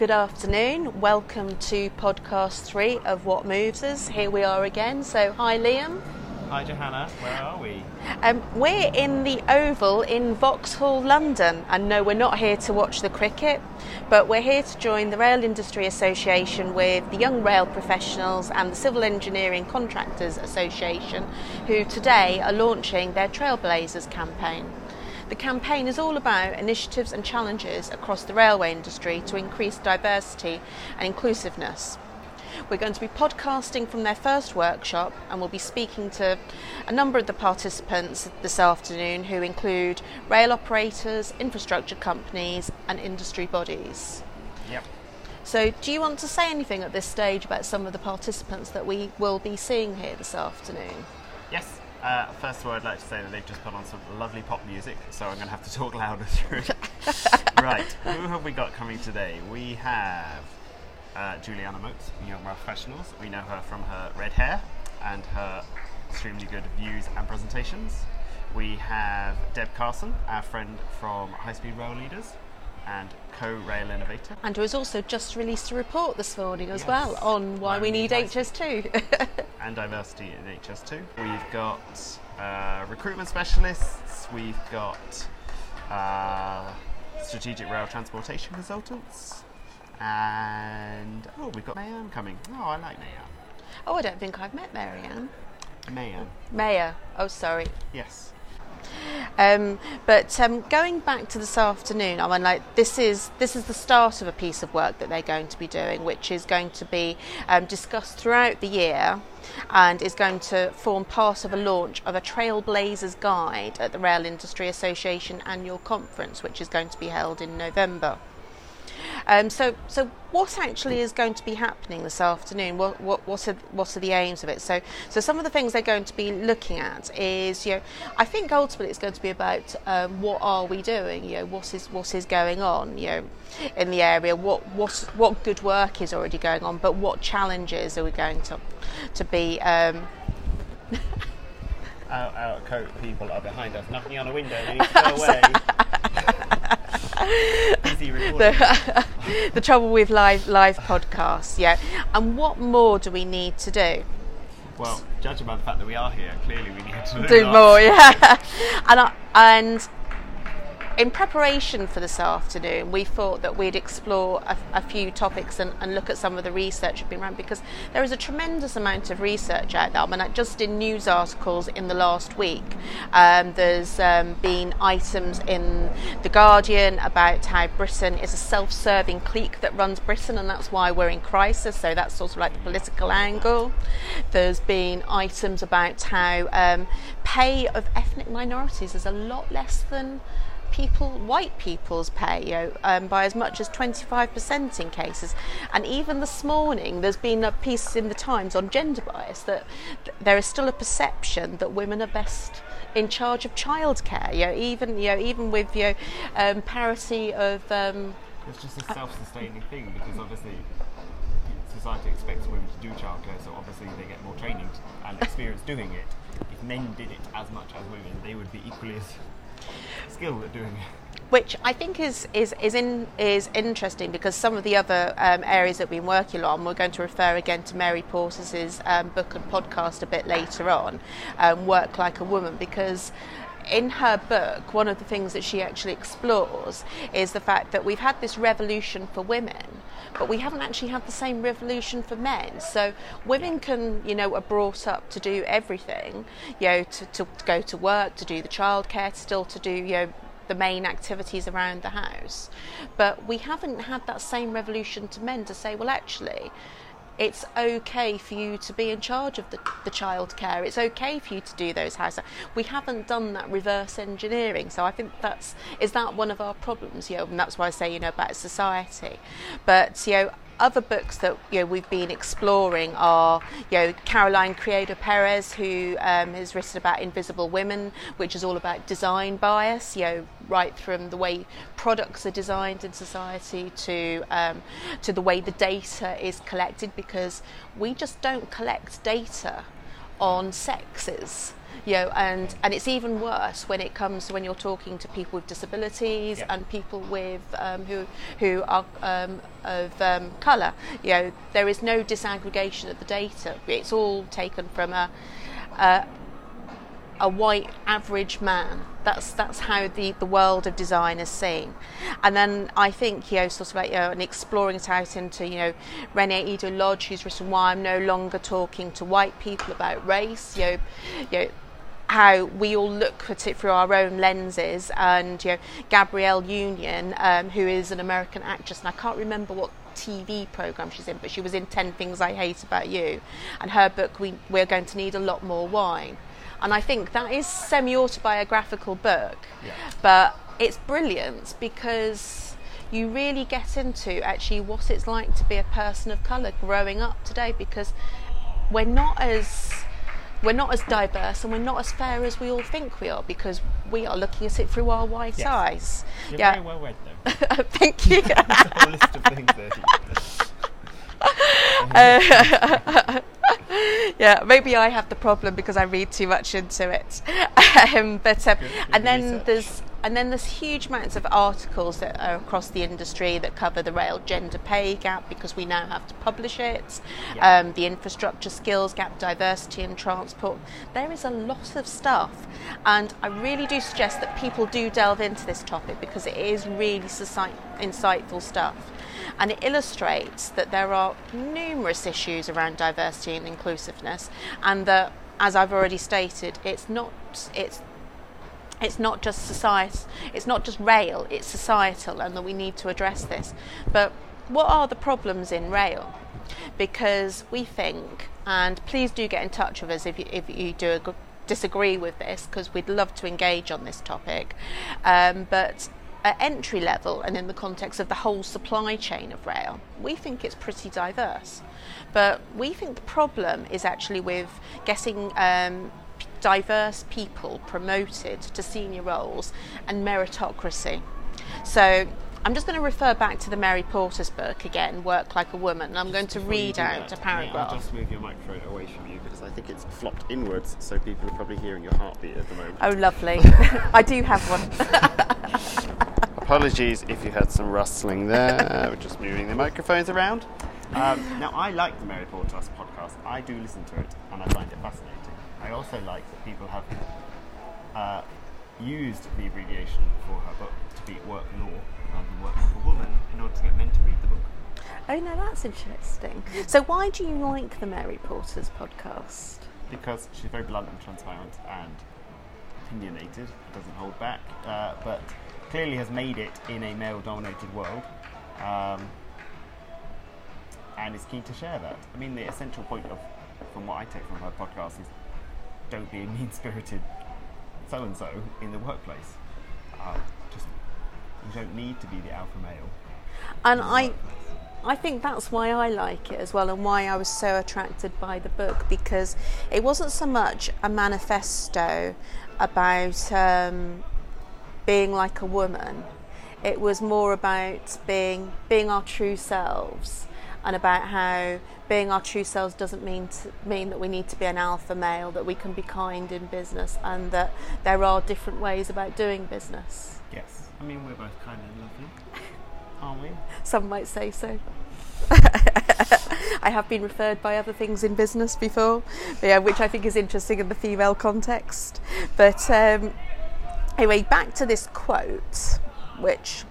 Good afternoon. Welcome to podcast three of What Moves Us. Here we are again. So, hi, Liam. Hi, Johanna. Where are we? Um, we're in the Oval in Vauxhall, London. And no, we're not here to watch the cricket, but we're here to join the Rail Industry Association with the Young Rail Professionals and the Civil Engineering Contractors Association, who today are launching their Trailblazers campaign. The campaign is all about initiatives and challenges across the railway industry to increase diversity and inclusiveness. We're going to be podcasting from their first workshop and we'll be speaking to a number of the participants this afternoon, who include rail operators, infrastructure companies, and industry bodies. Yep. So, do you want to say anything at this stage about some of the participants that we will be seeing here this afternoon? Yes. Uh, first of all, I'd like to say that they've just put on some lovely pop music, so I'm going to have to talk louder through it. right, who have we got coming today? We have uh, Juliana Moats, from Young Rail Professionals. We know her from her red hair and her extremely good views and presentations. We have Deb Carson, our friend from High Speed Rail Leaders and co-rail innovator. And who has also just released a report this morning as Yes. well on why, we need HS2. and diversity in HS2. We've got uh, recruitment specialists, we've got uh, strategic rail transportation consultants, and oh, we've got Mayan coming. Oh, I like Mayan. oh, I don't think I've met Marianne. Mayan, Mayor. Oh, sorry. yes. Um, but um, going back to this afternoon, I mean, like this is this is the start of a piece of work that they're going to be doing, which is going to be um, discussed throughout the year, and is going to form part of a launch of a Trailblazers Guide at the Rail Industry Association annual conference, which is going to be held in November. Um, so, so what actually is going to be happening this afternoon? What, what, what, are, what are the aims of it? So, so some of the things they're going to be looking at is, you know, I think ultimately it's going to be about um, what are we doing? You know, what is what is going on? You know, in the area, what what what good work is already going on, but what challenges are we going to to be? Um, Our, our coat people are behind us, knocking on a window. They need to go away. The, the trouble with live live podcasts, yeah. And what more do we need to do? Well, judging by the fact that we are here, clearly we need to do lots. more, yeah. And I, and in preparation for this afternoon, we thought that we'd explore a, a few topics and, and look at some of the research that's been run because there is a tremendous amount of research out there. I mean, just in news articles in the last week, um, there's um, been items in the Guardian about how Britain is a self-serving clique that runs Britain, and that's why we're in crisis. So that's sort of like the political angle. There's been items about how um, pay of ethnic minorities is a lot less than people, white people's pay, you know, um, by as much as 25% in cases. And even this morning, there's been a piece in the Times on gender bias that th- there is still a perception that women are best in charge of childcare. You know, even you know, even with you know, um, parity of um, It's just a self-sustaining thing because obviously society expects women to do childcare, so obviously they get more training and experience doing it. If men did it as much as women, they would be equally as at doing it. which I think is is is in is interesting because some of the other um, areas that we've been working on, we're going to refer again to Mary Portas um, book and podcast a bit later on, um, Work Like a Woman, because in her book, one of the things that she actually explores is the fact that we've had this revolution for women, but we haven't actually had the same revolution for men. So women can, you know, are brought up to do everything, you know, to, to go to work, to do the childcare, still to do, you know, the main activities around the house. But we haven't had that same revolution to men to say, well, actually, it's okay for you to be in charge of the, the childcare. It's okay for you to do those house. We haven't done that reverse engineering, so I think that's is that one of our problems, you know, and that's why I say you know about society. But you know, other books that you know we've been exploring are you know Caroline Criado Perez, who um, has written about Invisible Women, which is all about design bias. You know, right from the way products are designed in society to um, to the way the data is collected, because we just don't collect data on sexes. You know, and and it's even worse when it comes to when you're talking to people with disabilities Yeah. and people with um, who who are um, of um, colour. You know, there is no disaggregation of the data. It's all taken from a. a a white average man. That's that's how the, the world of design is seen. And then I think, you know, sort of like, you know, and exploring it out into, you know, Reni Eddo-Lodge, who's written Why I'm No Longer Talking to White People About Race, you know, you know how we all look at it through our own lenses. And you know Gabrielle Union um, who is an American actress and I can't remember what TV program she's in but she was in 10 Things I Hate About You. And her book we, we're going to need a lot more wine. And I think that is semi-autobiographical book. Yeah. but it's brilliant because you really get into actually what it's like to be a person of colour growing up today because we're not as we're not as diverse and we're not as fair as we all think we are because we are looking at it through our white Yes. eyes. You're yeah, very well read, though. thank you. There's a whole list of things there. yeah, maybe I have the problem because I read too much into it. um, but um, and then research. there's and then there's huge amounts of articles that are across the industry that cover the rail gender pay gap because we now have to publish it. Yeah. Um, the infrastructure skills gap, diversity in transport. There is a lot of stuff, and I really do suggest that people do delve into this topic because it is really soci- insightful stuff and it illustrates that there are numerous issues around diversity and inclusiveness and that as I've already stated it's not it's it's not just society it's not just rail it's societal and that we need to address this. But what are the problems in rail? Because we think and please do get in touch with us if you, if you do ag- disagree with this because we'd love to engage on this topic. Um, but at entry level and in the context of the whole supply chain of rail we think it's pretty diverse. But we think the problem is actually with getting um, diverse people promoted to senior roles and meritocracy. So I'm just going to refer back to the Mary Portas book again, Work Like a Woman, I'm going to read out that, a paragraph. just move your microphone away from you because I think it's flopped inwards, so people are probably hearing your heartbeat at the moment. Oh, lovely. I do have one. Apologies if you heard some rustling there. We're just moving the microphones around. Um, now, I like the Mary Portas podcast. I do listen to it, and I find it fascinating. I also like that people have uh, used the abbreviation for her book to be work law rather than work a woman in order to get men to read the book. oh, no, that's interesting. So, why do you like the Mary Portas podcast? because she's very blunt and transparent and opinionated, doesn't hold back, uh, but clearly has made it in a male dominated world um, and is keen to share that. I mean, the essential point of, from what I take from her podcast, is don't be a mean spirited so and so in the workplace. Uh, just you don't need to be the alpha male. And I, workplace. I think that's why I like it as well, and why I was so attracted by the book because it wasn't so much a manifesto about um, being like a woman. It was more about being being our true selves, and about how being our true selves doesn't mean to, mean that we need to be an alpha male. That we can be kind in business, and that there are different ways about doing business. Yes, I mean we're both kind and lovely, aren't we? Some might say so. I have been referred by other things in business before, yeah, which I think is interesting in the female context. But um, anyway, back to this quote, which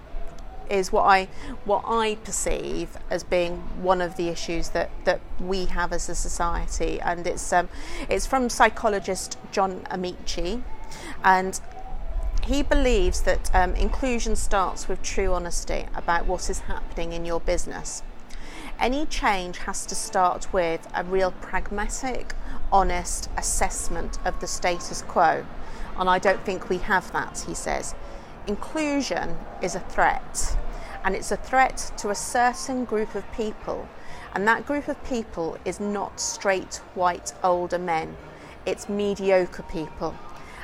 is what I what I perceive as being one of the issues that, that we have as a society, and it's um, it's from psychologist John Amaechi, and he believes that um, inclusion starts with true honesty about what is happening in your business. Any change has to start with a real pragmatic, honest assessment of the status quo. And I don't think we have that, he says. Inclusion is a threat, and it's a threat to a certain group of people. And that group of people is not straight, white, older men, it's mediocre people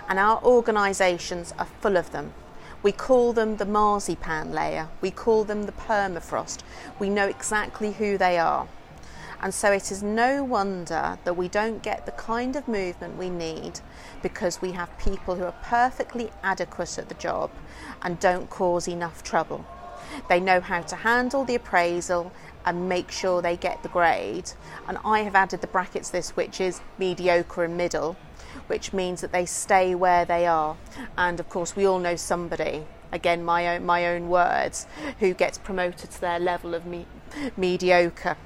and our organisations are full of them. We call them the marzipan layer, we call them the permafrost. We know exactly who they are. And so it is no wonder that we don't get the kind of movement we need because we have people who are perfectly adequate at the job and don't cause enough trouble. They know how to handle the appraisal and make sure they get the grade. And I have added the brackets this, which is mediocre and middle, which means that they stay where they are. And of course, we all know somebody, again, my own, my own words, who gets promoted to their level of me- mediocre.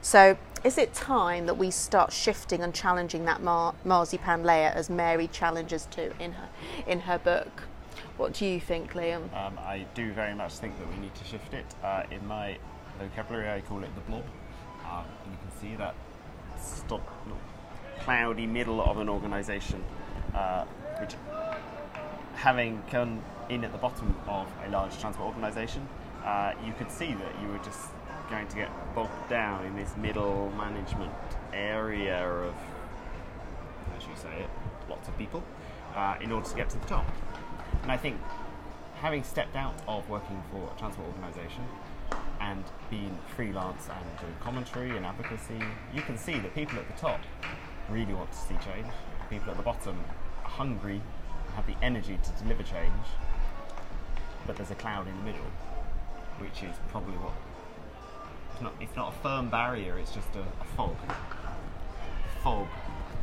So, is it time that we start shifting and challenging that mar- marzipan layer as Mary challenges to in her in her book? What do you think, Liam? Um, I do very much think that we need to shift it. Uh, in my vocabulary, I call it the blob. Um, you can see that stop, cloudy middle of an organisation, uh, which having come in at the bottom of a large transport organisation, uh, you could see that you were just going to get bogged down in this middle management area of, as you say it, lots of people, uh, in order to get to the top. And I think having stepped out of working for a transport organisation and being freelance and doing commentary and advocacy, you can see that people at the top really want to see change. People at the bottom are hungry, have the energy to deliver change, but there's a cloud in the middle, which is probably what. It's not, it's not a firm barrier, it's just a, a fog. A fog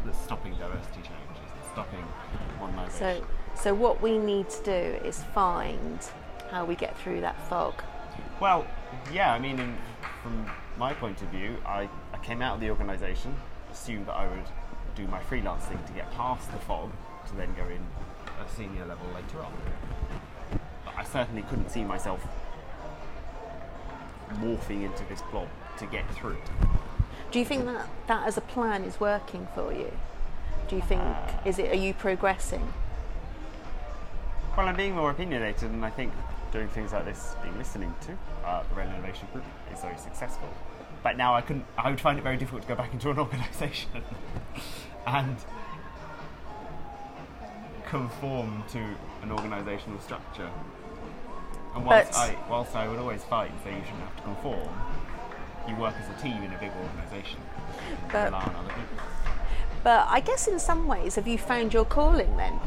that's stopping diversity change, it's stopping modernisation. So, so what we need to do is find how we get through that fog. Well, yeah, I mean, in, from my point of view, I, I came out of the organisation, assumed that I would do my freelancing to get past the fog to then go in a senior level later on. But I certainly couldn't see myself morphing into this blob to get through. Do you think that that as a plan is working for you? Do you think is it? Are you progressing? Well, I'm being more opinionated, and I think doing things like this, being listening to uh, the Rail Innovation Group, is very successful. But now I couldn't. I would find it very difficult to go back into an organisation and conform to an organisational structure. And whilst But- I, whilst I would always fight and say you shouldn't have to conform, you work as a team in a big organisation. But- rely on other people. But I guess in some ways, have you found your calling then?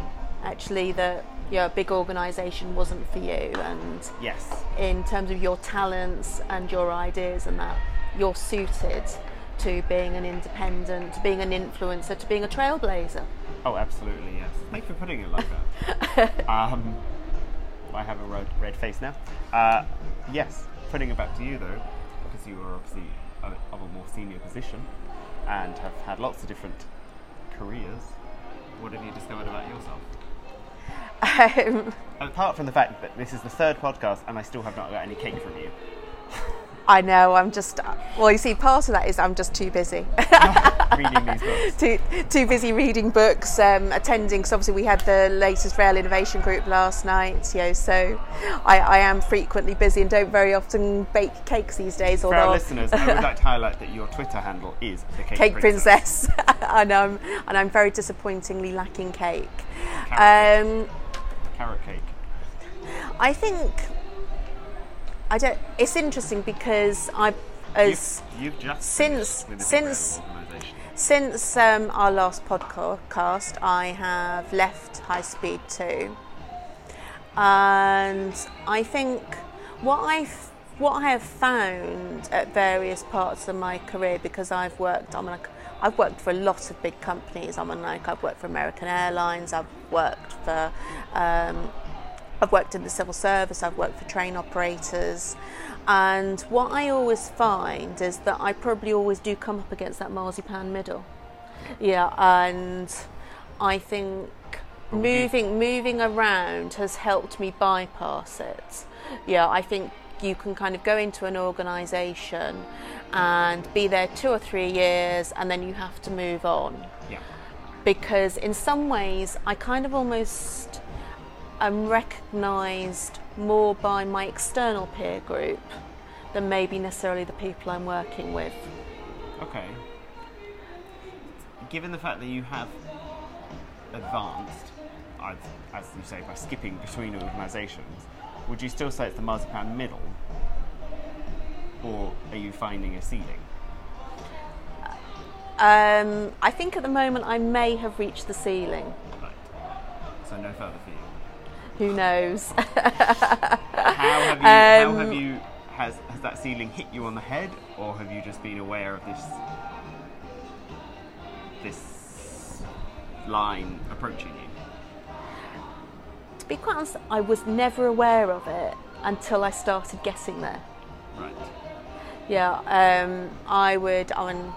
Actually, that your big organisation wasn't for you, and Yes. in terms of your talents and your ideas, and that you're suited to being an independent, to being an influencer, to being a trailblazer. Oh, absolutely, yes. Thanks for putting it like that. um, I have a red, red face now. Uh, yes, putting it back to you though, because you are obviously of of a more senior position and have had lots of different careers. What have you discovered about yourself? Um, Apart from the fact that this is the third podcast and I still have not got any cake from you. I know. I'm just. Well, you see, part of that is I'm just too busy. reading these books. too too busy reading books, um, attending. Because obviously we had the latest Rail Innovation Group last night. You know, so I, I am frequently busy and don't very often bake cakes these days. For our Although listeners, I would like to highlight that your Twitter handle is the Cake, cake princess, and I'm and I'm very disappointingly lacking cake. Carrot Um, Carrot cake. I think I don't. It's interesting because I as You've, you've just since- finished with the since- Big Rail organisation. Since um, our last podcast, I have left High Speed 2. And I think what I've what I have found at various parts of my career, because I've worked, I'm like, I've worked for a lot of big companies. I'm like, I've worked for American Airlines. I've worked for, um, I've worked in the civil service. I've worked for train operators, and what I always find is that I probably always do come up against that marzipan middle. Yeah, and I think But would you- moving moving around has helped me bypass it. Yeah, I think you can kind of go into an organisation and be there two or three years, and then you have to move on Yeah. because in some ways I kind of almost am recognised more by my external peer group than maybe necessarily the people I'm working with. Okay. Given the fact that you have advanced, as, as you say, by skipping between organisations, would you still say it's the marzipan middle, or are you finding a ceiling? Um, I think at the moment I may have reached the ceiling. Right. So no further for you. Who knows? How have you? how Um, have you? Has has that ceiling hit you on the head, or have you just been aware of this this line approaching you? to be quite honest, I was never aware of it until I started getting there. Right. Yeah, um, I would. Mean,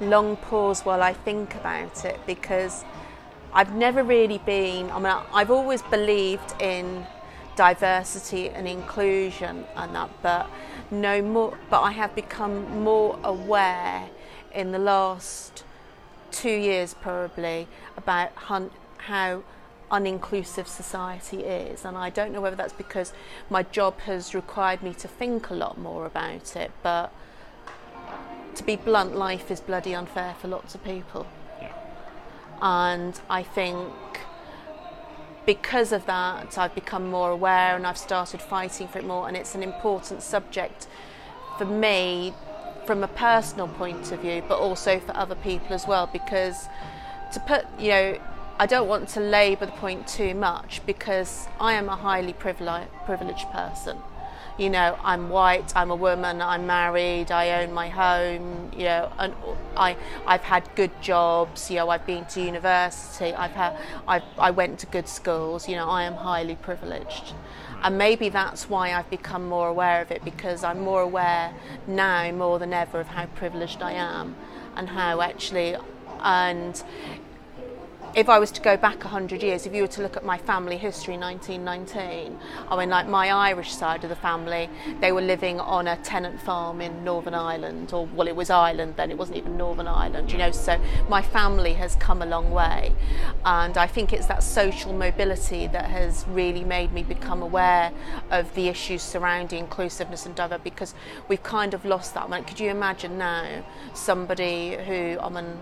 long pause while I think about it because I've never really been. I mean, I've always believed in diversity and inclusion and that, but no more. But I have become more aware in the last two years, probably, about how uninclusive society is. And I don't know whether that's because my job has required me to think a lot more about it, but to be blunt, life is bloody unfair for lots of people. And I think because of that, I've become more aware and I've started fighting for it more. And it's an important subject for me from a personal point of view, but also for other people as well. Because to put, you know, I don't want to labour the point too much because I am a highly privile- privileged person. You know, I'm white, I'm a woman, I'm married, I own my home, you know, and I, I've had good jobs, you know, I've been to university, I've had, I've, I went to good schools, you know, I am highly privileged. And maybe that's why I've become more aware of it because I'm more aware now more than ever of how privileged I am and how actually, and if I was to go back 100 years, if you were to look at my family history, 1919, I mean, like my Irish side of the family, they were living on a tenant farm in Northern Ireland, or well, it was Ireland then, it wasn't even Northern Ireland, you know. So my family has come a long way, and I think it's that social mobility that has really made me become aware of the issues surrounding inclusiveness and diversity because we've kind of lost that. I mean, could you imagine now somebody who, I mean,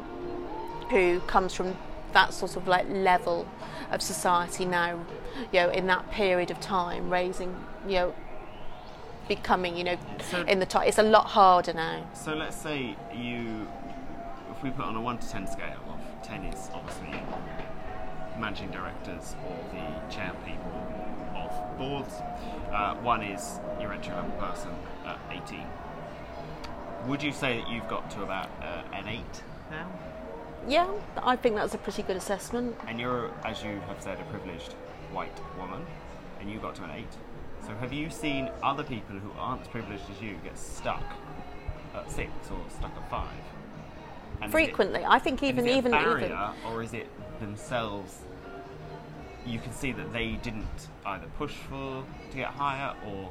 who comes from that sort of like level of society now, you know, in that period of time, raising, you know, becoming, you know, So- in the top. It's a lot harder now. So let's say you, if we put on a one to ten scale of ten is obviously managing directors or the chair people of boards. Uh, one is your entry level person at 18. Would you say that you've got to about uh, an eight now? Yeah, I think that's a pretty good assessment. And you're, as you have said, a privileged white woman, and you got to an eight. So have you seen other people who aren't as privileged as you get stuck at six or stuck at five? And is it- Frequently, I think even is it even a barrier, even or is it themselves? You can see that they didn't either push for to get higher, or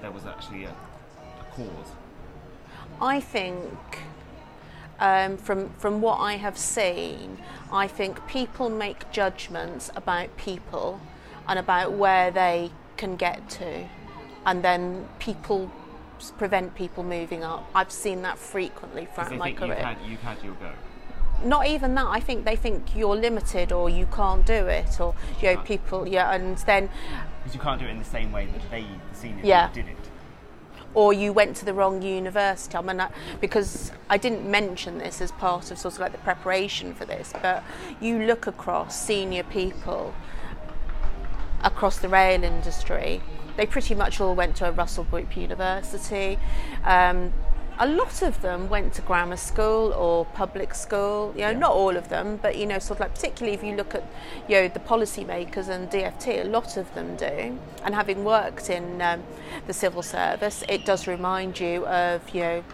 there was actually a, a cause. I think um, from from what I have seen, I think people make judgments about people and about where they can get to, and then people prevent people moving up. I've seen that frequently throughout my think career. you've had you've had your go. Not even that. I think they think you're limited or you can't do it, or you know, people. Yeah, and then Because you can't do it in the same way that they, the seniors, Yeah. did it. or you went to the wrong university. I mean, I, because I didn't mention this as part of sort of like the preparation for this, but you look across senior people across the rail industry. They pretty much all went to a Russell Group university. Um, a lot of them went to grammar school or public school. You know, Yeah. not all of them, but you know, sort of like particularly if you look at you know the policymakers and DFT, a lot of them do. And having worked in um, the civil service, it does remind you of you know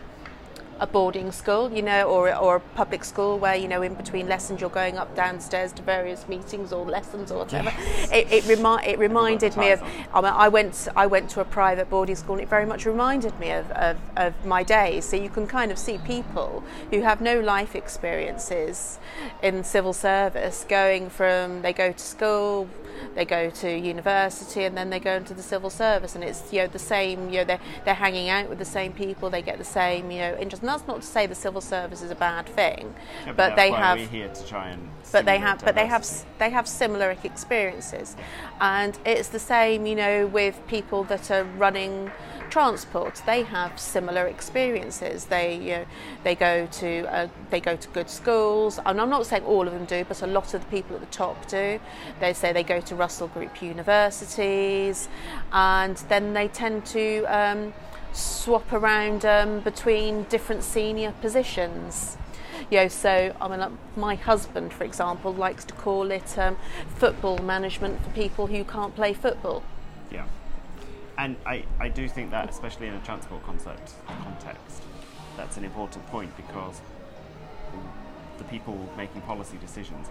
a boarding school, you know, or, or a public school where, you know, in between lessons you're going up downstairs to various meetings or lessons or whatever. It, it, remi- it reminded me of, I, mean, I, went, I went to a private boarding school and it very much reminded me of, of, of my days. So you can kind of see people who have no life experiences in civil service going from, they go to school, they go to university and then they go into the civil service and it's you know the same you know they're, they're hanging out with the same people they get the same you know interest. And that's not to say the civil service is a bad thing Yeah, but, that's they have here to try and. but they have but they have they have similar experiences. And it's the same you know with people that are running transport, they have similar experiences. They you know, they go to uh, they go to good schools, and I'm not saying all of them do, but a lot of the people at the top do. They say they go to Russell Group universities, and then they tend to um, swap around um, between different senior positions. You know, so I mean, like my husband, for example, likes to call it um, football management for people who can't play football. Yeah. And I, I do think that, especially in a transport concept context, that's an important point because the people making policy decisions,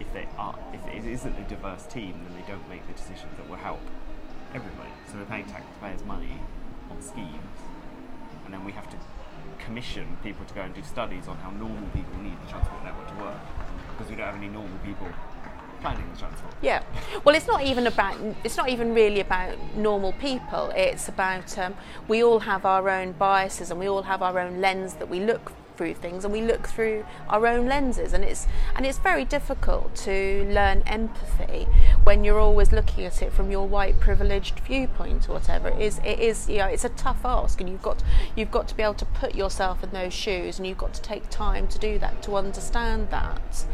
if they are, if it isn't a diverse team, then they don't make the decisions that will help everybody. So we're paying taxpayers' money on schemes, and then we have to commission people to go and do studies on how normal people need the transport network to work, because we don't have any normal people planning. Yeah. Well, it's not even about. It's not even really about normal people. It's about um, we all have our own biases and we all have our own lens that we look through things and we look through our own lenses and it's and it's very difficult to learn empathy when you're always looking at it from your white privileged viewpoint or whatever. It is it is you know it's a tough ask and you've got you've got to be able to put yourself in those shoes and you've got to take time to do that to understand that.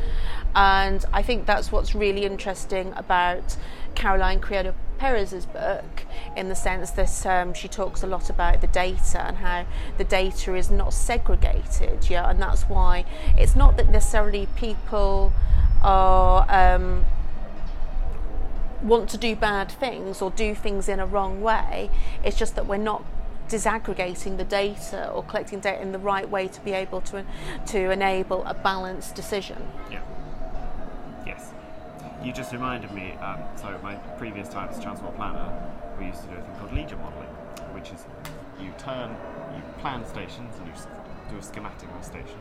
And I think that's what's really interesting about Caroline Criado Perez's book, in the sense that um, she talks a lot about the data and how the data is not segregated, yeah, and that's why it's not that necessarily people are. Um, want to do bad things or do things in a wrong way it's just that we're not disaggregating the data or collecting data in the right way to be able to to enable a balanced decision Yeah. You just reminded me, um, so my previous time as transport planner, we used to do a thing called Legion modelling, which is you turn, you plan stations and you do a schematic of a station,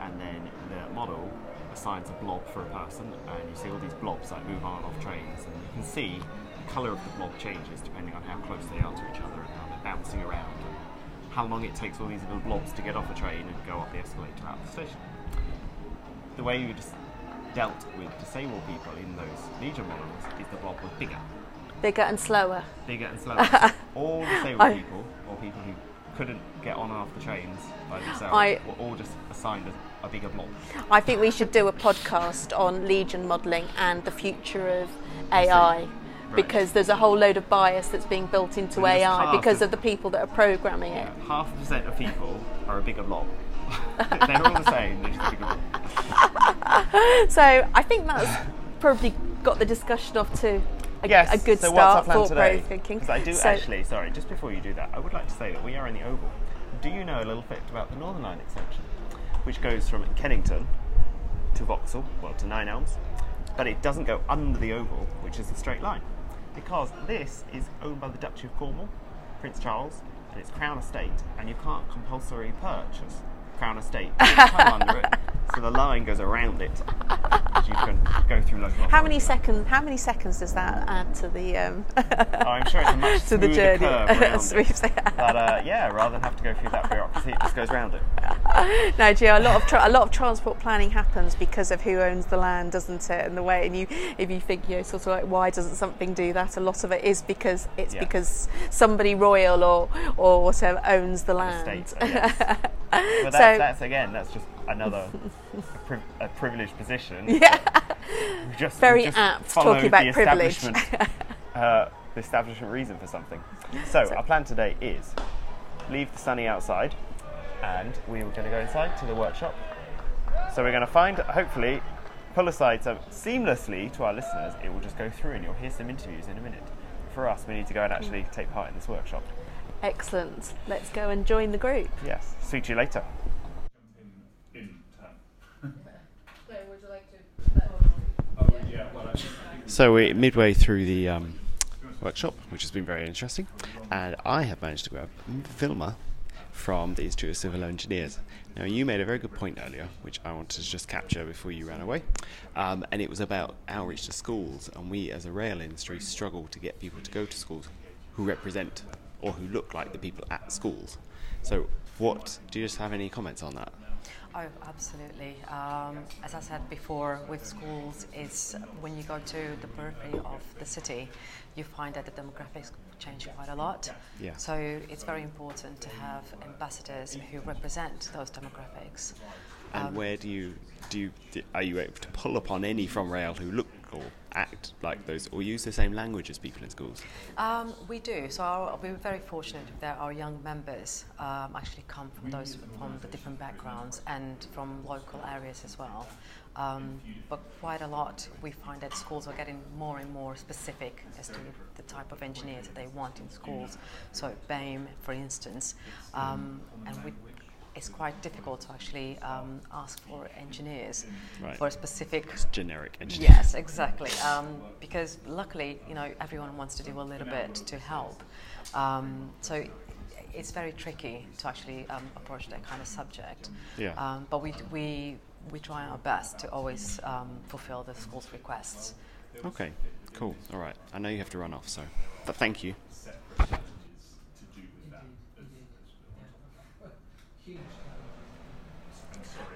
and then the model assigns a blob for a person, and you see all these blobs that move on and off trains, and you can see the colour of the blob changes depending on how close they are to each other and how they're bouncing around, and how long it takes all these little blobs to get off a train and go up the escalator out of the station. The way you just dealt with disabled people in those Legion models is the blob was bigger, bigger and slower bigger and slower. So all disabled I- people, or people who couldn't get on and off the trains by themselves, I- were all just assigned a, a bigger blob. I think we should do a podcast on Legion modelling and the future of AI. Because there's a whole load of bias that's being built into AI because of- of the people that are programming it. Half a percent of people are a bigger blob. They're all the same, they're just a. So I think that's probably got the discussion off to a, Yes. a good so start, what's our plan thought today? provoking. 'Cause I do So- actually. Sorry, just before you do that, I would like to say that we are in the Oval. Do you know a little bit about the Northern Line extension, which goes from Kennington to Vauxhall, well to Nine Elms, but it doesn't go under the Oval, which is a straight line, because this is owned by the Duchy of Cornwall, Prince Charles, and it's Crown Estate, and you can't compulsory purchase Crown Estate. You come under it, so the line goes around it. You can go through local. How many seconds? How many seconds does that add to the? Um, Oh, I'm sure it's a much to the journey. curve around it. But uh, yeah, rather than have to go through that bureaucracy, it just goes round it. no, Gio, a lot of tra- a lot of transport planning happens because of who owns the land, doesn't it? And the way, and you, if you think, you know, sort of like, why doesn't something do that? A lot of it is because it's Yeah. because somebody royal or or whatever owns the land. State, uh, yes. But So- that's, that's again, that's just another a, priv- a privileged position. Yeah. Just, Very just apt, talking about the privilege. establishment, uh, the establishment reason for something. So, our plan today is leave the sunny outside, and we are going to go inside to the workshop. So we're going to find, hopefully, pull aside some seamlessly to our listeners. It will just go through, and you'll hear some interviews in a minute. For us, we need to go and actually take part in this workshop. Excellent. Let's go and join the group. Yes. Speak to you later. So we're midway through the um, workshop, which has been very interesting, and I have managed to grab Vilma from these two Civil Engineers. Now, you made a very good point earlier, which I wanted to just capture before you ran away, um, and it was about outreach to schools. And we, as a rail industry, struggle to get people to go to schools who represent or who look like the people at schools. So, what do you just have any comments on that? Oh, absolutely. Um, as I said before, with schools, is when you go to the periphery of the city, you find that the demographics change quite a lot. Yeah. So it's very important to have ambassadors who represent those demographics. And Um, where do you do? You, are you able to pull upon any from Rail who look or act like those, or use the same language as people in schools? Um, we do. So our, we're very fortunate that our young members um, actually come from those from the different backgrounds and from local areas as well. Um, but quite a lot, we find that schools are getting more and more specific as to the type of engineers that they want in schools. So BAME, for instance, um, and we. It's quite difficult to actually um, ask for engineers Right. for a specific Generic engineer. Yes, exactly. Um, because luckily, you know, everyone wants to do a little bit to help. Um, so it's very tricky to actually um, approach that kind of subject. Yeah. Um, but we, we, we try our best to always um, fulfill the school's requests. Okay, cool. All right. I know you have to run off, so but thank you.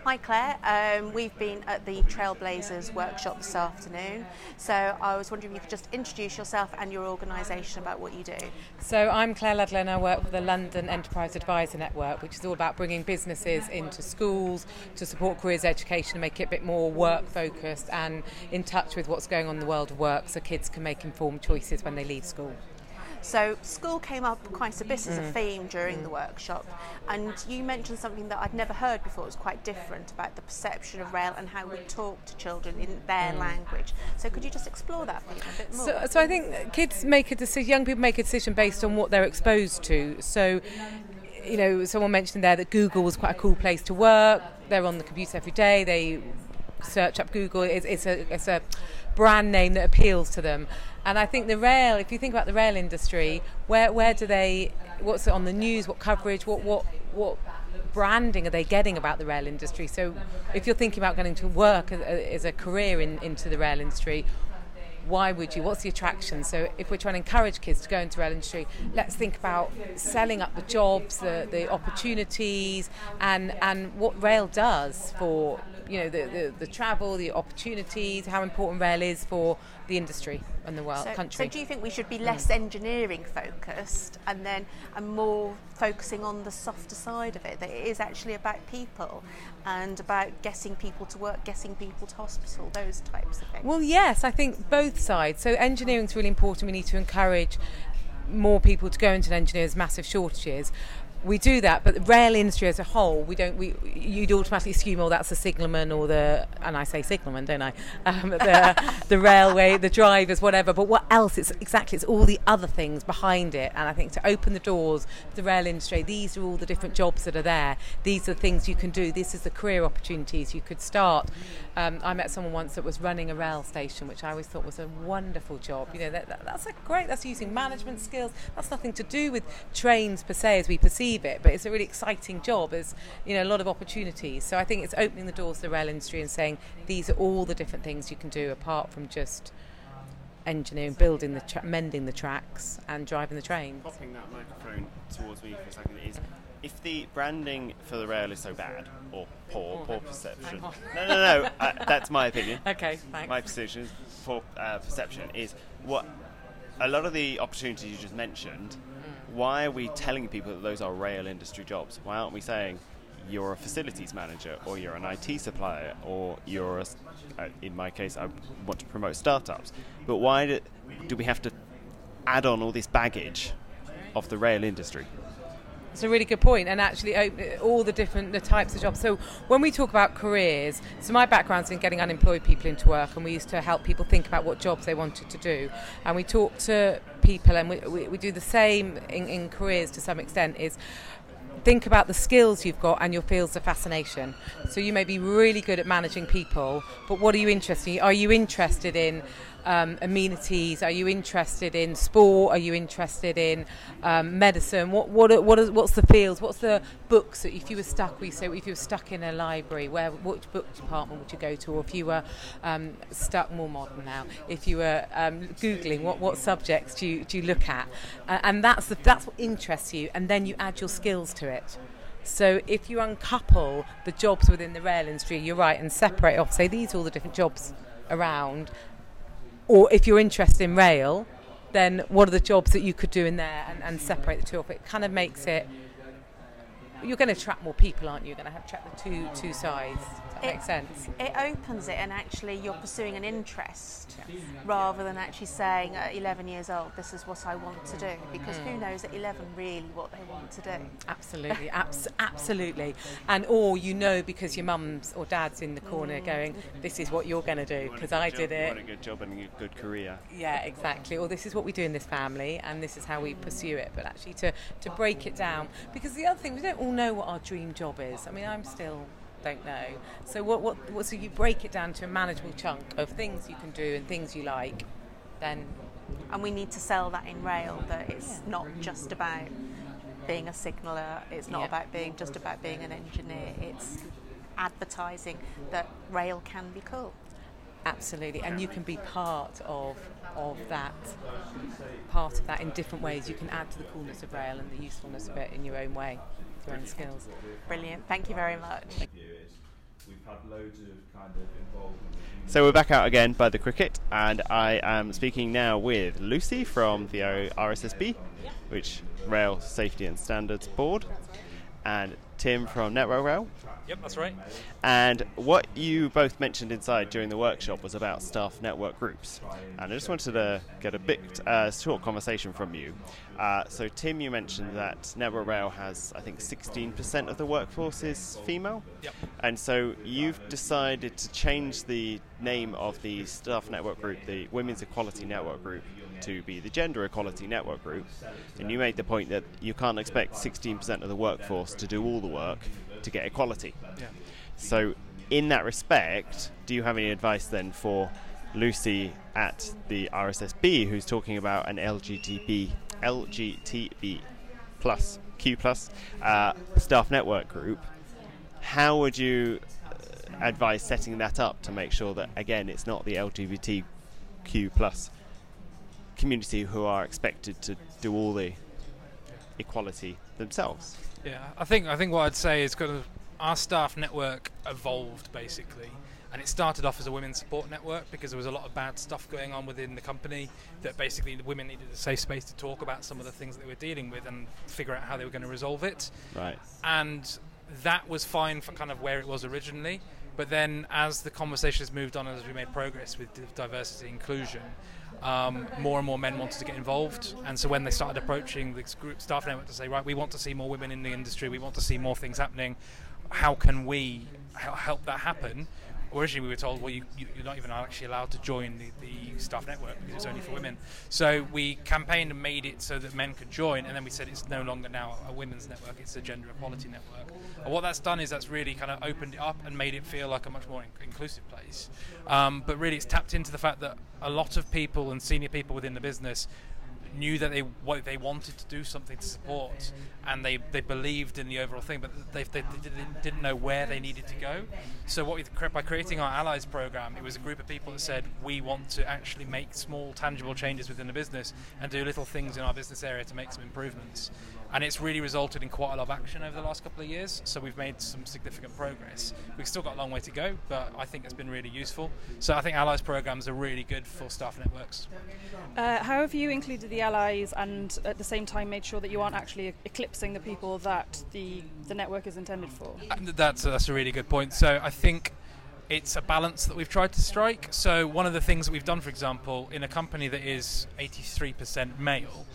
Hi Claire, um, we've been at the Trailblazers workshop this afternoon. So I was wondering if you could just introduce yourself and your organisation about what you do. So I'm Claire Ludlow and I work for the London Enterprise Advisor Network, which is all about bringing businesses into schools to support careers education and make it a bit more work focused and in touch with what's going on in the world of work so kids can make informed choices when they leave school. So school came up quite a bit as a mm. theme during the mm. workshop, and you mentioned something that I'd never heard before. It was quite different about the perception of rail and how we talk to children in their mm. language. So could you just explore that a bit more? So, so I think kids make a decision, young people make a decision based on what they're exposed to. So, you know, someone mentioned there that Google was quite a cool place to work. They're on the computer every day. They search up Google. It's, it's a it's a brand name that appeals to them. And I think the rail, if you think about the rail industry, where where do they? What's on the news? What coverage? What what what branding are they getting about the rail industry? So, if you're thinking about getting to work as, as a career in, into the rail industry, why would you? What's the attraction? So if we're trying to encourage kids to go into rail industry, let's think about selling up the jobs, the, the opportunities, and and what rail does for you know the, the, the travel, the opportunities, how important rail is for the industry and the world So, country. so do you think we should be mm. less engineering focused and then and more focusing on the softer side of it? That it is actually about people and about getting people to work, getting people to hospital, those types of things. Well, yes, I think both sides. So engineering is really important. We need to encourage more people to go into engineering. There's massive shortages. We do that, but the rail industry as a whole, we don't. We you'd automatically assume, oh, that's the signalman or the, and I say signalman, don't I? Um, the the railway, the drivers, whatever. But what else? It's exactly it's all the other things behind it. And I think to open the doors, to the rail industry, these are all the different jobs that are there. These are the things you can do. This is the career opportunities you could start. Um, I met someone once that was running a rail station, which I always thought was a wonderful job. You know, that, that, that's a great. That's using management skills. That's nothing to do with trains per se as we perceive it, but it's a really exciting job. There's you know a lot of opportunities. So I think it's opening the doors to the rail industry and saying these are all the different things you can do apart from just engineering, building the tra- mending the tracks and driving the trains. Popping that microphone towards me for a second is if the branding for the rail is so bad or poor, poor perception. No, no, no. uh, that's my opinion. Okay, thanks. My position, poor uh, perception is what a lot of the opportunities you just mentioned. Why are we telling people that those are rail industry jobs? Why aren't we saying you're a facilities manager or you're an IT supplier or you're a, in my case I want to promote startups. But why do, do we have to add on all this baggage of the rail industry? It's a really good point, and actually all the different the types of jobs. So when we talk about careers, so my background's in getting unemployed people into work, and we used to help people think about what jobs they wanted to do, and we talked to people, and we, we, we do the same in, in careers to some extent. Is think about the skills you've got and your fields of fascination. So you may be really good at managing people, but what are you interested in? Are you interested in um, amenities? Are you interested in sport? Are you interested in um, medicine? What what are, what are, what's the fields? What's the books that if you were stuck? We say if you were stuck in a library, where which book department would you go to? Or if you were um, stuck more modern now, if you were um, googling, what what subjects do you do you look at? Uh, and that's the, that's what interests you, and then you add your skills to it. So if you uncouple the jobs within the rail industry, you're right, and separate off, say these are all the different jobs around, or if you're interested in rail, then what are the jobs that you could do in there and, and separate the two off? It kind of makes it. You're going to attract more people, aren't you? You're going to have attract the two two sides. Does that It- make sense? It opens it, and actually, you're pursuing an interest rather than actually saying at 11 years old, this is what I want to do. Because who hmm. knows at 11 really what they want to do? Absolutely, abs- absolutely. And or you know because your mum's or dad's in the corner hmm. going, this is what you're going to do because I did it. What a it. good job and a good career. Yeah, exactly. Or this is what we do in this family and this is how we pursue it. But actually to, to break it down because the other thing we don't all know what our dream job is. I mean, I'm still don't know. So what what, what so you break it down to a manageable chunk of things you can do and things you like, then And we need to sell that in rail that it's not just about being a signaller, it's not Yeah. about being just about being an engineer, it's advertising that rail can be cool. Absolutely, and you can be part of of that part of that in different ways. You can add to the coolness of rail and the usefulness of it in your own way, your skills. Brilliant. Thank you very much. We've had loads of kind of involvement. So we're back out again by the cricket, and I am speaking now with Lucy from the O- RSSB, which Rail Safety and Standards Board, and Tim from Network Rail. Yep, that's right. And what you both mentioned inside during the workshop was about staff network groups. And I just wanted to get a bit uh, short conversation from you. Uh, so, Tim, you mentioned that Network Rail has, I think, 16% of the workforce is female. Yep. And so you've decided to change the name of the staff network group, the Women's Equality Network Group, to be the Gender Equality Network Group. And you made the point that you can't expect 16% of the workforce to do all the work to get equality. Yeah. So, in that respect, do you have any advice then for Lucy at the RSSB, who's talking about an LGTB, LGTB plus Q plus uh, staff network group? How would you uh, advise setting that up to make sure that again it's not the LGBTQ plus community who are expected to do all the equality themselves? Yeah, I think I think what I'd say is kind of our staff network evolved basically, and it started off as a women's support network because there was a lot of bad stuff going on within the company that basically the women needed a safe space to talk about some of the things that they were dealing with and figure out how they were going to resolve it. Right. and that was fine for kind of where it was originally. But then, as the conversations moved on, and as we made progress with diversity and inclusion, um, more and more men wanted to get involved. And so, when they started approaching this group staff network to say, right, we want to see more women in the industry, we want to see more things happening, how can we help that happen? Originally, we were told, well, you, you're not even actually allowed to join the, the staff network because it's only for women. So we campaigned and made it so that men could join, and then we said it's no longer now a women's network; it's a gender equality network. And what that's done is that's really kind of opened it up and made it feel like a much more in- inclusive place. Um, but really, it's tapped into the fact that a lot of people and senior people within the business knew that they what they wanted to do something to support, and they, they believed in the overall thing, but they, they, they didn't, know where they needed to go. So what we by creating our allies program, it was a group of people that said we want to actually make small tangible changes within the business and do little things in our business area to make some improvements. And it's really resulted in quite a lot of action over the last couple of years. So we've made some significant progress. We've still got a long way to go, but I think it's been really useful. So I think allies programs are really good for staff networks. Uh, how have you included the allies and at the same time made sure that you aren't actually eclipsing the people that the, the network is intended for? And That's that's a really good point. So I think it's a balance that we've tried to strike. So one of the things that we've done, for example, in a company that is 83% male.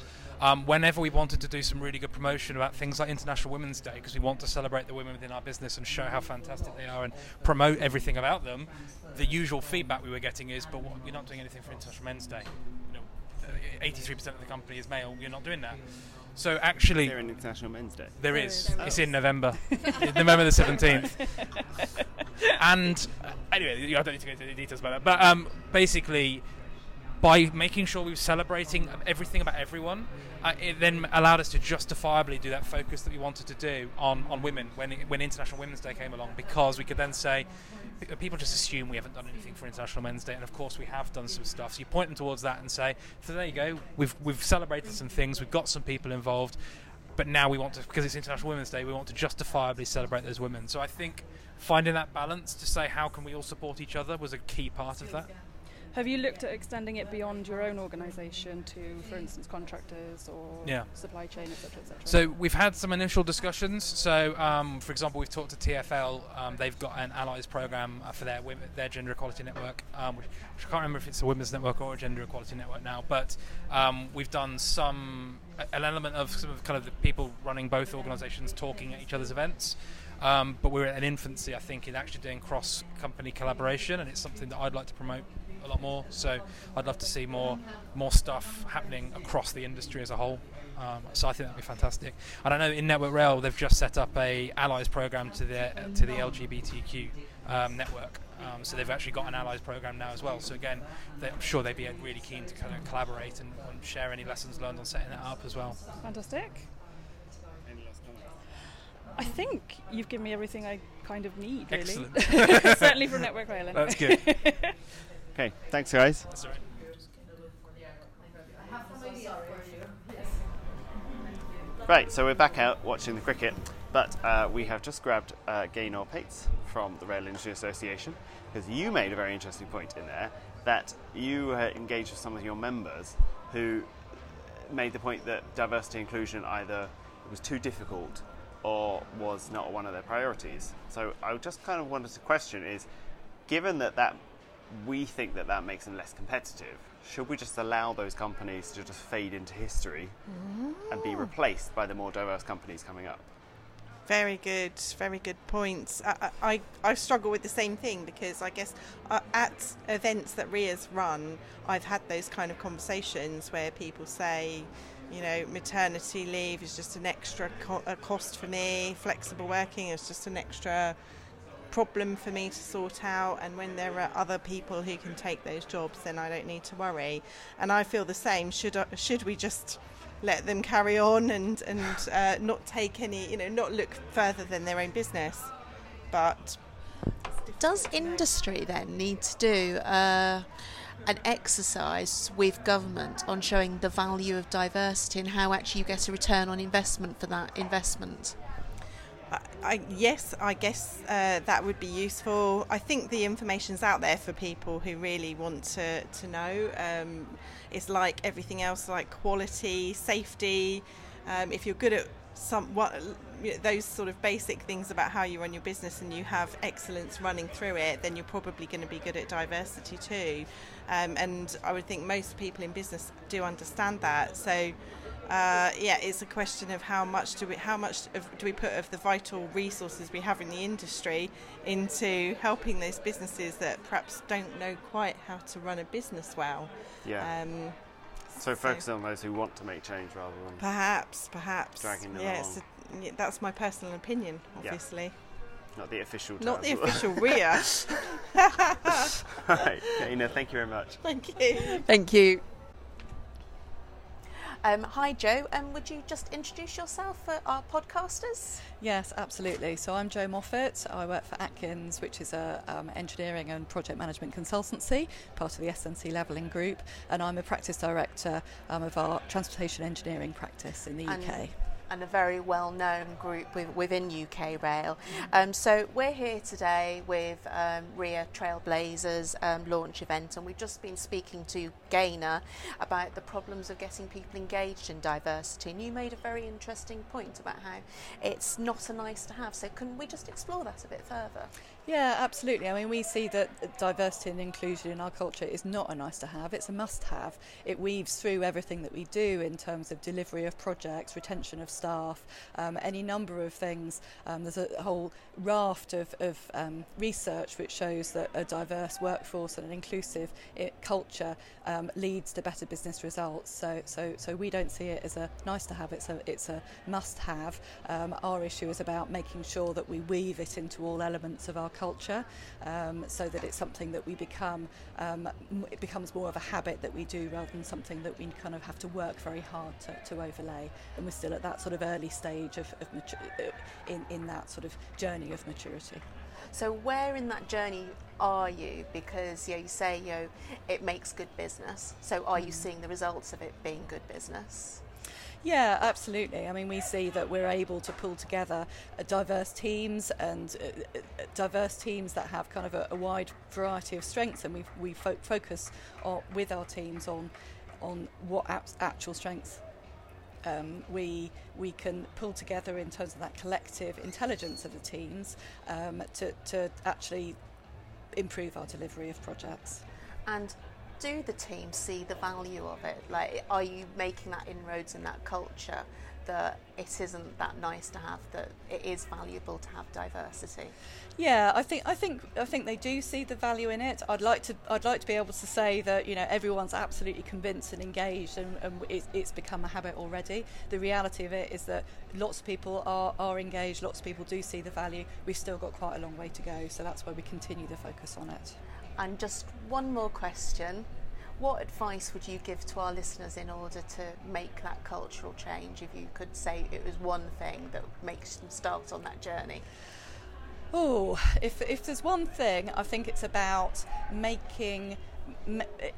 Um, whenever we wanted to do some really good promotion about things like International Women's Day, because we want to celebrate the women within our business and show how fantastic they are and promote everything about them, the usual feedback we were getting is, "But what, you're not doing anything for International Men's Day. You know, 83% of the company is male. You're not doing that." So actually, Is there an International Men's Day? there is. It's in November, November the seventeenth. and uh, anyway, I don't need to go into the details about that. But um, basically, by making sure we were celebrating everything about everyone, uh, it then allowed us to justifiably do that focus that we wanted to do on, on women when when International Women's Day came along, because we could then say. People just assume we haven't done anything for International Men's Day, and of course we have done some stuff. So you point them towards that and say, "So there you go. We've we've celebrated some things. We've got some people involved but now we want to because it's International Women's Day, we want to justifiably celebrate those women. So I think finding that balance to say how can we all support each other was a key part of that. Have you looked at extending it beyond your own organisation to, for instance, contractors or Yeah. supply chain, etc., etc.? So we've had some initial discussions. So, um, for example, we've talked to TFL. Um, they've got an allies program uh, for their women, their gender equality network, um, which, which I can't remember if it's a women's network or a gender equality network now. But um, we've done some an element of some of kind of the people running both organisations talking at each other's events. Um, but we're at an infancy, I think, in actually doing cross-company collaboration, and it's something that I'd like to promote a lot more. So I'd love to see more more stuff happening across the industry as a whole. Um, so I think that'd be fantastic. And I know in Network Rail they've just set up a allies program to the to the LGBTQ um, network. Um, so they've actually got an allies program now as well. So again, they, I'm sure they'd be really keen to kind of collaborate and, and share any lessons learned on setting that up as well. Fantastic. I think you've given me everything I kind of need, really. Excellent. Certainly from Network Rail. That's good. Okay, thanks, guys. That's all right. Right, so we're back out watching the cricket, but uh, we have just grabbed uh, Gaynor Pates from the Rail Industry Association because you made a very interesting point in there that you uh, engaged with some of your members who made the point that diversity inclusion either was too difficult or was not one of their priorities. So I just kind of wanted to question is, given that that we think that that makes them less competitive, should we just allow those companies to just fade into history and be replaced by the more diverse companies coming up? Very good, very good points. I, I, I struggle with the same thing because I guess uh, at events that RIA's run, I've had those kind of conversations where people say, you know, maternity leave is just an extra co- cost for me, flexible working is just an extra problem for me to sort out and when there are other people who can take those jobs then I don't need to worry. And I feel the same. Should I, should we just let them carry on and and uh, not take any you know not look further than their own business? But Does industry then need to do uh, an exercise with government on showing the value of diversity and how actually you get a return on investment for that investment? I, yes, I guess uh, that would be useful. I think the information's out there for people who really want to, to know. Um, it's like everything else, like quality, safety. Um, if you're good at some what those sort of basic things about how you run your business and you have excellence running through it, then you're probably going to be good at diversity too. Um, and I would think most people in business do understand that. So uh, yeah, it's a question of how much do we how much of, do we put of the vital resources we have in the industry into helping those businesses that perhaps don't know quite how to run a business well. Yeah. Um, so focus on those who want to make change rather than perhaps, perhaps. Dragging them yeah, it's a- yeah, that's my personal opinion, Yeah. obviously. not the official. Not the term. official RIA. right, Dana, thank you very much. Thank you. Thank you. Um, hi, Joe. Um, would you just introduce yourself for our podcasters? Yes, absolutely. So I'm Joe Moffat. I work for Atkins, which is a um, engineering and project management consultancy, part of the SNC Lavalin Group, and I'm a practice director um, of our transportation engineering practice in the And- UK. And a very well-known group with, within UK Rail. Um, so we're here today with um, RIA Trailblazers um, launch event, and we've just been speaking to Gaynor about the problems of getting people engaged in diversity. And you made a very interesting point about how it's not a nice to have. So can we just explore that a bit further? Yeah, absolutely. I mean, we see that diversity and inclusion in our culture is not a nice to have, it's a must have. It weaves through everything that we do in terms of delivery of projects, retention of staff, um, any number of things. Um, there's a whole raft of, of um, research which shows that a diverse workforce and an inclusive i culture um, leads to better business results. So, so, so we don't see it as a nice to have, it's a, it's a must have. Um, our issue is about making sure that we weave it into all elements of our culture um, so that it's something that we become, um, it becomes more of a habit that we do rather than something that we kind of have to work very hard to, to overlay. And we're still at that sort of early stage of, of matu- uh, in, in that sort of journey of maturity. So where in that journey are you? Because you, know, you say you know, it makes good business. So are you seeing the results of it being good business? Yeah, absolutely. I mean, we see that we're able to pull together uh, diverse teams and uh, uh, diverse teams that have kind of a, a wide variety of strengths, and we we fo- focus on, with our teams on on what ap- actual strengths um, we we can pull together in terms of that collective intelligence of the teams um, to, to actually improve our delivery of projects. And do the team see the value of it? Like, are you making that inroads in that culture that it isn't that nice to have, that it is valuable to have diversity? Yeah, I think I think I think they do see the value in it. I'd like to I'd like to be able to say that you know everyone's absolutely convinced and engaged, and, and it's, it's become a habit already. The reality of it is that lots of people are, are engaged. Lots of people do see the value. We've still got quite a long way to go, so that's why we continue the focus on it. And just one more question. What advice would you give to our listeners in order to make that cultural change? If you could say it was one thing that makes them start on that journey. Oh, if, if there's one thing, I think it's about making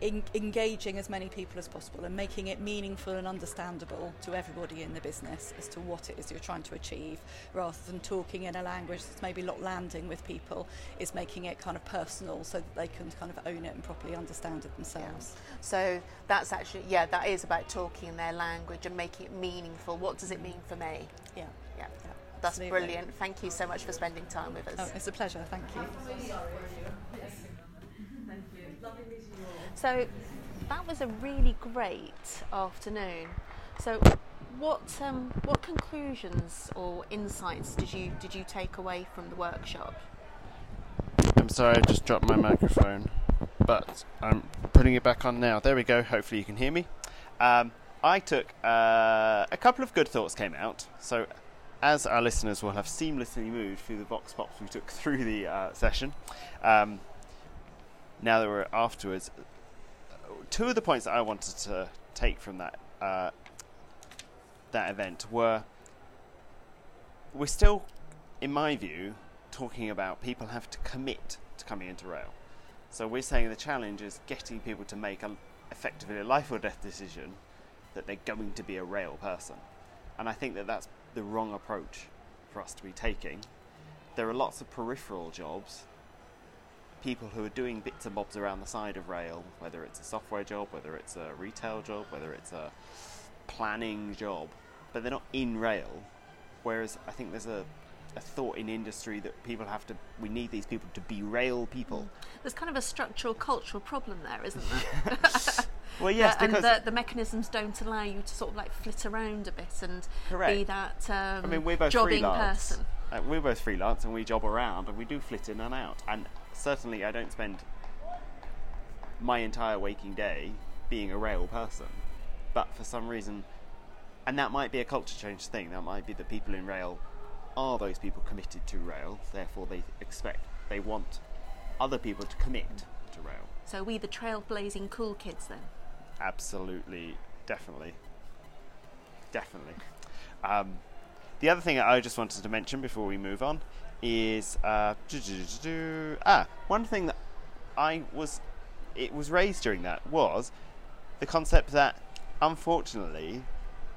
in, engaging as many people as possible and making it meaningful and understandable to everybody in the business as to what it is you're trying to achieve rather than talking in a language that's maybe not landing with people is making it kind of personal so that they can kind of own it and properly understand it themselves yeah. so that's actually yeah that is about talking in their language and making it meaningful what does it mean for me yeah yeah, yeah. That's Absolutely. brilliant. Thank you so much for spending time with us. Oh, it's a pleasure. Thank you. So that was a really great afternoon. So what um, what conclusions or insights did you did you take away from the workshop? I'm sorry, I just dropped my microphone, but I'm putting it back on now. There we go. Hopefully you can hear me. Um, I took uh, a couple of good thoughts came out. So as our listeners will have seamlessly moved through the vox pops we took through the uh, session, um, now that we're afterwards, two of the points that I wanted to take from that uh, that event were we're still, in my view, talking about people have to commit to coming into rail. So we're saying the challenge is getting people to make a, effectively a life or death decision that they're going to be a rail person, and I think that that's the wrong approach for us to be taking. There are lots of peripheral jobs people who are doing bits and bobs around the side of rail, whether it's a software job, whether it's a retail job, whether it's a planning job, but they're not in rail. Whereas I think there's a, a thought in industry that people have to, we need these people to be rail people. There's kind of a structural, cultural problem there, isn't there? well, yes, and the, the, mechanisms don't allow you to sort of like flit around a bit and correct. be that um, I mean, we're both jobbing freelance. person. Uh, we're both freelance and we job around and we do flit in and out. And certainly I don't spend my entire waking day being a rail person. But for some reason, and that might be a culture change thing, that might be that people in rail are those people committed to rail, therefore they expect, they want other people to commit to rail. So we the trailblazing cool kids then? Absolutely, definitely. Definitely. Um, the other thing I just wanted to mention before we move on is uh, ah one thing that I was it was raised during that was the concept that unfortunately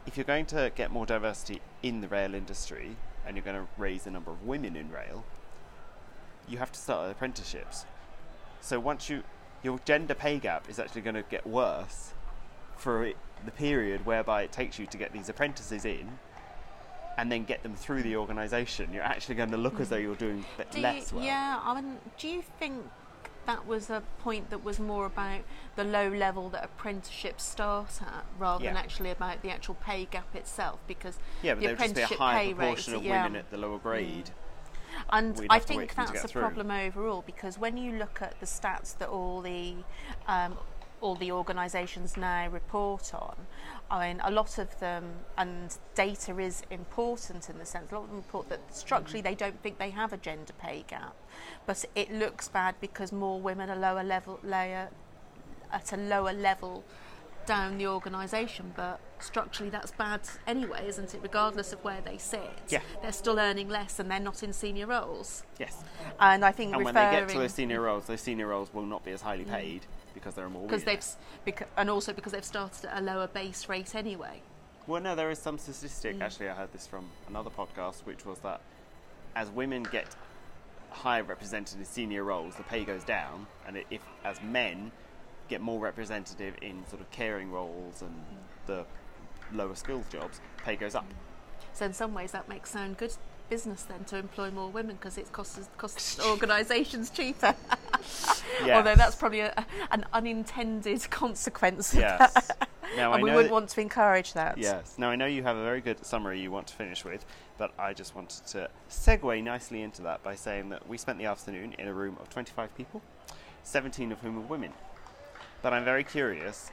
if you're going to get more diversity in the rail industry and you're going to raise the number of women in rail you have to start apprenticeships. So once you your gender pay gap is actually going to get worse for it, the period whereby it takes you to get these apprentices in and then get them through the organisation, you're actually going to look as though you're doing do less you, well. Yeah, I mean, do you think that was a point that was more about the low level that apprenticeships start at, rather Yeah. than actually about the actual pay gap itself? Because yeah, but the there would just be a apprenticeship higher pay proportion rate, of yeah. women at the lower grade. And We'd I have to wait think for them to that's a through. problem overall because when you look at the stats that all the um, all the organisations now report on, I mean, a lot of them, and data is important in the sense, a lot of them report that structurally they don't think they have a gender pay gap, but it looks bad because more women are lower level, layer, at a lower level down the organisation, but structurally that's bad anyway, isn't it? Regardless of where they sit, Yeah. they're still earning less and they're not in senior roles. Yes. And I think And when they get to those senior roles, those senior roles will not be as highly mm. paid because there are more because they've beca- and also because they've started at a lower base rate anyway. Well, no, there is some statistic. Mm. Actually, I heard this from another podcast, which was that as women get higher represented in senior roles, the pay goes down, and if as men get more representative in sort of caring roles and the lower skilled jobs, pay goes up. So in some ways that makes sound good business then to employ more women because it costs costs organisations cheaper. Yeah. Although that's probably a, an unintended consequence. Yes. Now, I and we wouldn't that- want to encourage that. Yes. Now I know you have a very good summary you want to finish with, but I just wanted to segue nicely into that by saying that we spent the afternoon in a room of 25 people, 17 of whom were women. But I'm very curious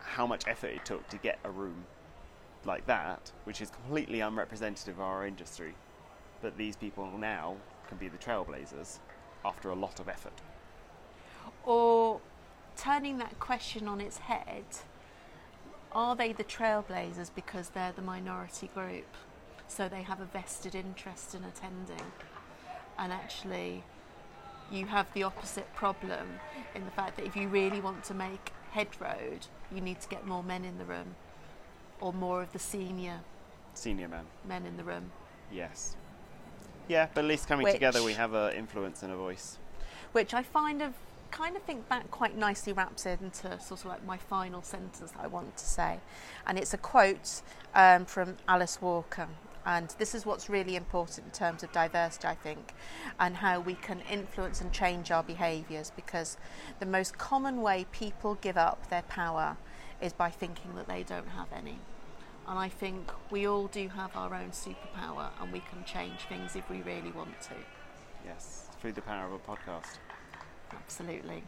how much effort it took to get a room like that, which is completely unrepresentative of our industry. But these people now can be the trailblazers after a lot of effort. Or turning that question on its head, are they the trailblazers because they're the minority group? So they have a vested interest in attending. And actually, you have the opposite problem in the fact that if you really want to make headroad, you need to get more men in the room or more of the senior Senior man. men in the room. Yes. Yeah, but at least coming Which- together we have an influence and a voice. which I find of kind of think that quite nicely wraps into sort of like my final sentence that I want to say, and it's a quote um, from Alice Walker. And this is what's really important in terms of diversity, I think, and how we can influence and change our behaviours. Because the most common way people give up their power is by thinking that they don't have any. And I think we all do have our own superpower, and we can change things if we really want to. Yes, through the power of a podcast. Absolutely.